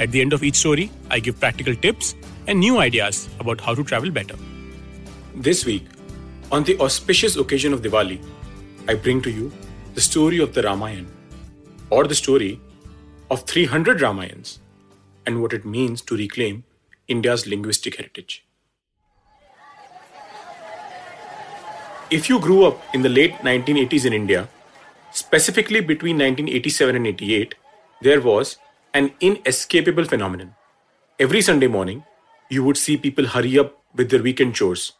At the end of each story, I give practical tips and new ideas about how to travel better. This week, on the auspicious occasion of Diwali, I bring to you the story of the Ramayana, or the story of 300 Ramayans, and what it means to reclaim India's linguistic heritage. If you grew up in the late 1980s in India, specifically between 1987 and 88, there was an inescapable phenomenon. Every Sunday morning, you would see people hurry up with their weekend chores.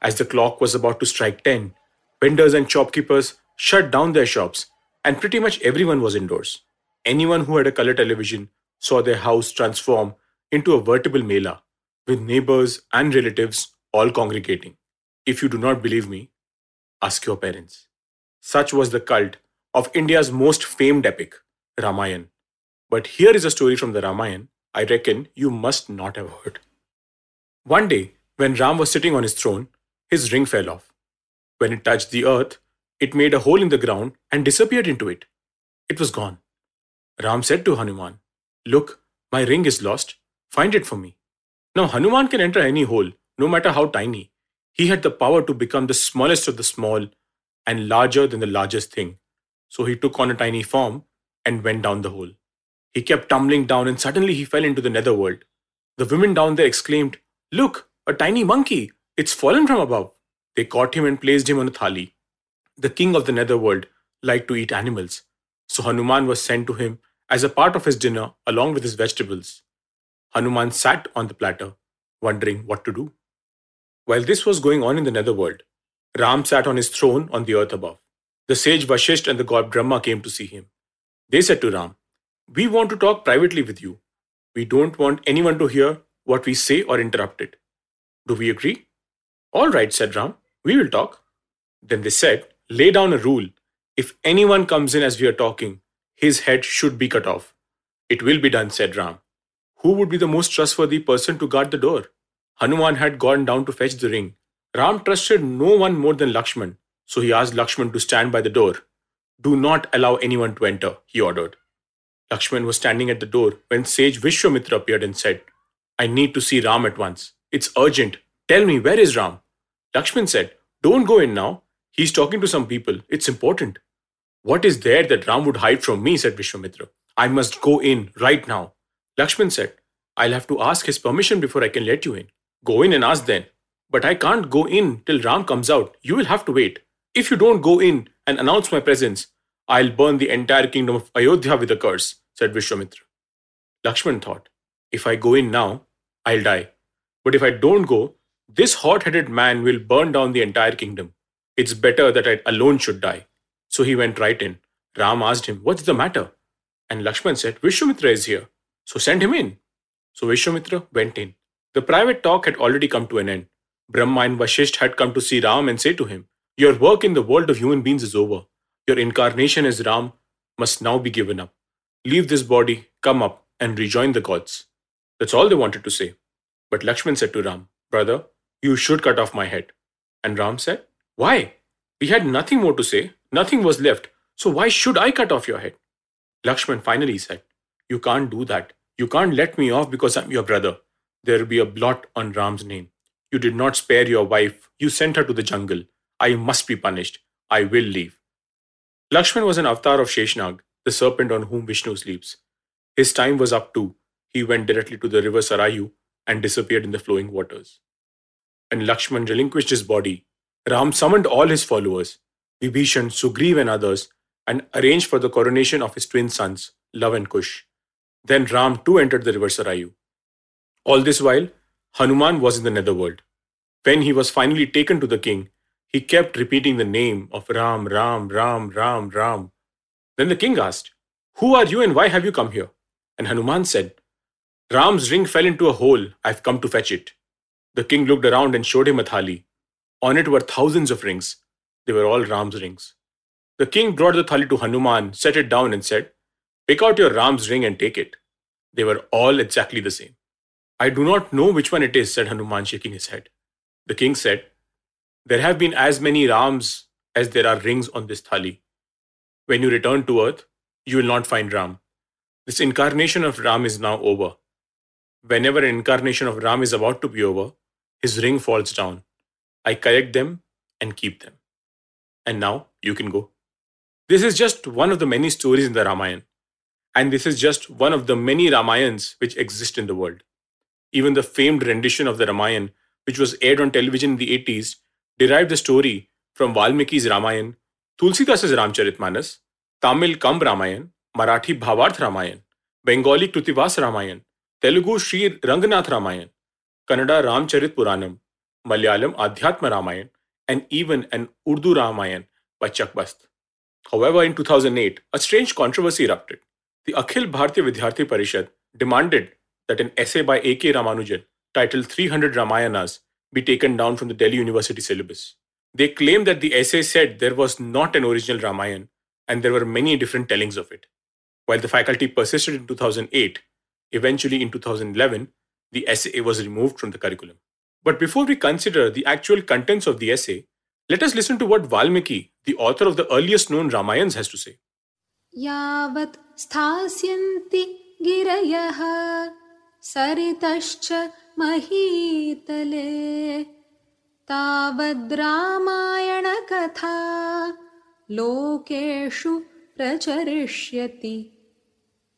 As the clock was about to strike 10, vendors and shopkeepers shut down their shops, and pretty much everyone was indoors. Anyone who had a color television saw their house transform into a veritable mela, with neighbors and relatives all congregating. If you do not believe me, ask your parents. Such was the cult of India's most famed epic, Ramayana. But here is a story from the Ramayana I reckon you must not have heard. One day, when Ram was sitting on his throne, his ring fell off. When it touched the earth, it made a hole in the ground and disappeared into it. It was gone. Ram said to Hanuman, Look, my ring is lost. Find it for me. Now, Hanuman can enter any hole, no matter how tiny. He had the power to become the smallest of the small and larger than the largest thing. So he took on a tiny form and went down the hole. He kept tumbling down and suddenly he fell into the netherworld. The women down there exclaimed, Look, a tiny monkey! It's fallen from above. They caught him and placed him on a thali. The king of the netherworld liked to eat animals, so Hanuman was sent to him as a part of his dinner along with his vegetables. Hanuman sat on the platter, wondering what to do. While this was going on in the netherworld, Ram sat on his throne on the earth above. The sage Vashisht and the god Brahma came to see him. They said to Ram, We want to talk privately with you. We don't want anyone to hear what we say or interrupt it. Do we agree? All right, said Ram, we will talk. Then they said, Lay down a rule. If anyone comes in as we are talking, his head should be cut off. It will be done, said Ram. Who would be the most trustworthy person to guard the door? Hanuman had gone down to fetch the ring. Ram trusted no one more than Lakshman, so he asked Lakshman to stand by the door. Do not allow anyone to enter, he ordered. Lakshman was standing at the door when sage Vishwamitra appeared and said, I need to see Ram at once. It's urgent. Tell me, where is Ram? Lakshman said, Don't go in now. He's talking to some people. It's important. What is there that Ram would hide from me? said Vishwamitra. I must go in right now. Lakshman said, I'll have to ask his permission before I can let you in. Go in and ask then. But I can't go in till Ram comes out. You will have to wait. If you don't go in and announce my presence, I'll burn the entire kingdom of Ayodhya with a curse, said Vishwamitra. Lakshman thought, if I go in now, I'll die. But if I don't go, this hot headed man will burn down the entire kingdom. It's better that I alone should die. So he went right in. Ram asked him, What's the matter? And Lakshman said, Vishwamitra is here. So send him in. So Vishwamitra went in. The private talk had already come to an end. Brahma and Vashisht had come to see Ram and say to him, Your work in the world of human beings is over. Your incarnation as Ram must now be given up. Leave this body, come up, and rejoin the gods. That's all they wanted to say. But Lakshman said to Ram, Brother, you should cut off my head. And Ram said, Why? We had nothing more to say, nothing was left, so why should I cut off your head? Lakshman finally said, You can't do that. You can't let me off because I'm your brother. There will be a blot on Ram's name. You did not spare your wife. You sent her to the jungle. I must be punished. I will leave. Lakshman was an avatar of Sheshnag, the serpent on whom Vishnu sleeps. His time was up too. He went directly to the river Sarayu and disappeared in the flowing waters. When Lakshman relinquished his body, Ram summoned all his followers, Vibhishan, Sugriv, and others, and arranged for the coronation of his twin sons, Lav and Kush. Then Ram too entered the river Sarayu. All this while, Hanuman was in the netherworld. When he was finally taken to the king, he kept repeating the name of Ram, Ram, Ram, Ram, Ram. Then the king asked, Who are you and why have you come here? And Hanuman said, Ram's ring fell into a hole. I've come to fetch it. The king looked around and showed him a thali. On it were thousands of rings. They were all Ram's rings. The king brought the thali to Hanuman, set it down, and said, Pick out your Ram's ring and take it. They were all exactly the same. I do not know which one it is, said Hanuman, shaking his head. The king said, There have been as many Rams as there are rings on this thali. When you return to earth, you will not find Ram. This incarnation of Ram is now over. Whenever an incarnation of Ram is about to be over, his ring falls down. I collect them and keep them. And now you can go. This is just one of the many stories in the Ramayana. And this is just one of the many Ramayans which exist in the world. Even the famed rendition of the Ramayana, which was aired on television in the 80s, derived the story from Valmiki's Ramayana, Tulsidas's Ramcharitmanas, Tamil Kamb Ramayana, Marathi Bhavarth Ramayana, Bengali Krutivas Ramayana, Telugu Sri Ranganath Ramayana, Kannada Ramcharit Puranam, Malayalam Adhyatma Ramayana, and even an Urdu Ramayana by Chakbast. However, in 2008, a strange controversy erupted. The Akhil Bharatiya Vidyarthi Parishad demanded that an essay by A.K. Ramanujan titled 300 Ramayanas be taken down from the Delhi University syllabus. They claimed that the essay said there was not an original Ramayana and there were many different tellings of it. While the faculty persisted in 2008, eventually in 2011, the essay was removed from the curriculum. But before we consider the actual contents of the essay, let us listen to what Valmiki, the author of the earliest known Ramayans, has to say. यावत् स्थास्यन्ति गिरयः सरितश्च महीतले तावद्रामायणकथा लोकेषु प्रचरिष्यति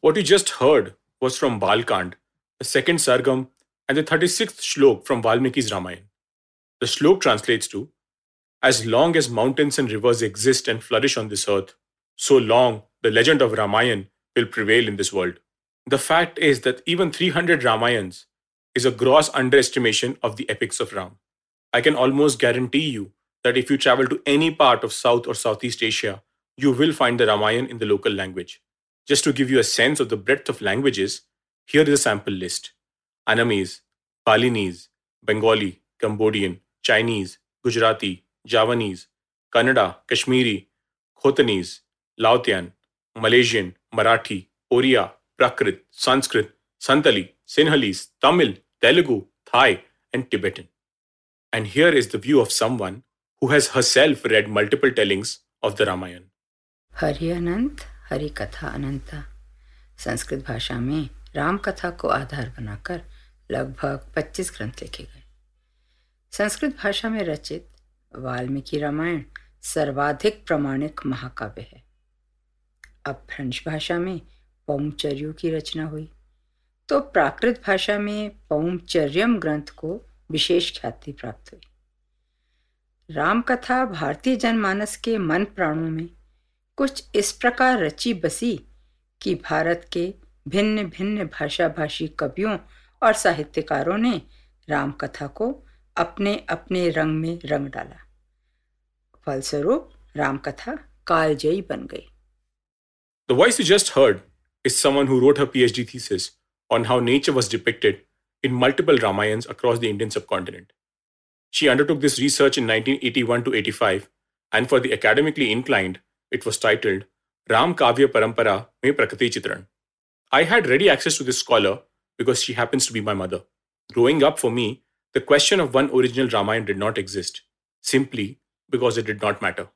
What you just heard was from Balkand, the second Sargam and the 36th shlok from Valmiki's Ramayana. The shlok translates to As long as mountains and rivers exist and flourish on this earth, so long the legend of Ramayana will prevail in this world. The fact is that even 300 Ramayans is a gross underestimation of the epics of Ram. I can almost guarantee you that if you travel to any part of South or Southeast Asia, you will find the Ramayana in the local language. Just to give you a sense of the breadth of languages, here is a sample list Annamese, Balinese, Bengali, Cambodian, Chinese, Gujarati, Javanese, Kannada, Kashmiri, Khotanese, Laotian, Malaysian, Marathi, Oriya, Prakrit, Sanskrit, Santali, Sinhalese, Tamil, Telugu, Thai, and Tibetan. And here is the view of someone who has herself read multiple tellings of the Ramayana. Hari अनंत, हरि कथा अनंता। संस्कृत भाषा में राम कथा को आधार बनाकर लगभग 25 ग्रंथ लिखे गए। संस्कृत भाषा में रचित वाल्मीकि रामायण सर्वाधिक प्रमाणिक महाकाव्य है। अब फ्रेंच भाषा में पौमचर्यों की रचना हुई। तो प्राकृत भाषा में पौमचर्यम ग्रंथ को विशेष ख्याति प्राप्त हुई। राम कथा भारतीय जनमानस के मन प्राणों में कुछ इस प्रकार रची बसी कि भारत के भिन्न भिन्न भाषा भाषी कवियों और साहित्यकारों ने राम कथा को अपने अपने रंग में रंग डाला। फलस्वरूप राम कथा कालजयी बन गई। The voice you just heard is someone who wrote her PhD thesis on how nature was depicted in multiple Ramayans across the Indian subcontinent. She undertook this research in 1981 to 85, and for the academically inclined, it was titled Ram Kavya Parampara Me Prakriti Chitran. I had ready access to this scholar because she happens to be my mother. Growing up for me, the question of one original Ramayana did not exist, simply because it did not matter.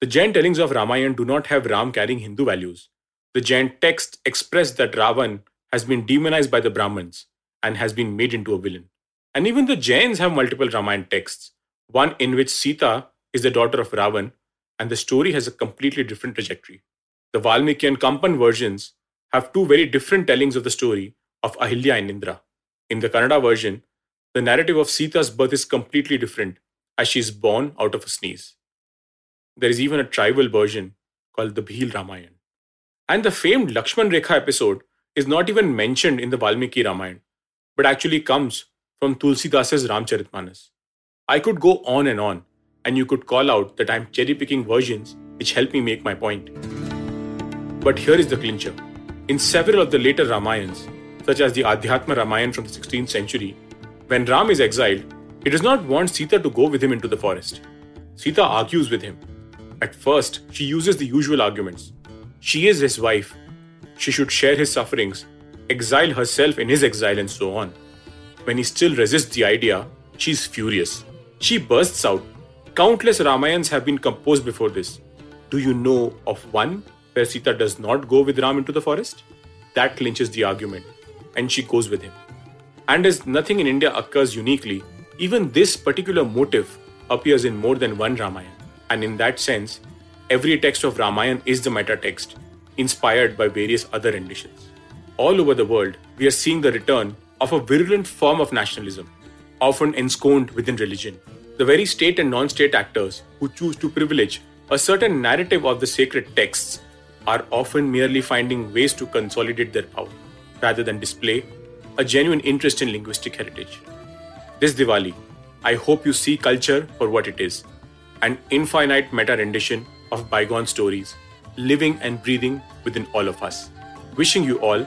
The Jain tellings of Ramayana do not have Ram carrying Hindu values. The Jain text express that Ravan has been demonized by the Brahmins and has been made into a villain. And even the Jains have multiple Ramayana texts, one in which Sita is the daughter of Ravan, and the story has a completely different trajectory. The Valmiki and Kampan versions have two very different tellings of the story of Ahilya and Indra. In the Kannada version, the narrative of Sita's birth is completely different as she is born out of a sneeze. There is even a tribal version called the Bhil Ramayana. And the famed Lakshman Rekha episode is not even mentioned in the Valmiki Ramayana, but actually comes from Tulsidas's Ramcharitmanas. I could go on and on, and you could call out that I'm cherry picking versions which help me make my point. But here is the clincher. In several of the later Ramayans, such as the Adhyatma Ramayana from the 16th century, when Ram is exiled, he does not want Sita to go with him into the forest. Sita argues with him. At first, she uses the usual arguments. She is his wife. She should share his sufferings, exile herself in his exile, and so on. When he still resists the idea, she's furious. She bursts out. Countless Ramayans have been composed before this. Do you know of one where Sita does not go with Ram into the forest? That clinches the argument, and she goes with him. And as nothing in India occurs uniquely, even this particular motive appears in more than one Ramayana. And in that sense, every text of Ramayana is the meta text, inspired by various other renditions. All over the world, we are seeing the return of a virulent form of nationalism, often ensconced within religion. The very state and non state actors who choose to privilege a certain narrative of the sacred texts are often merely finding ways to consolidate their power, rather than display a genuine interest in linguistic heritage. This Diwali, I hope you see culture for what it is an infinite meta rendition of bygone stories, living and breathing within all of us. Wishing you all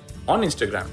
on Instagram.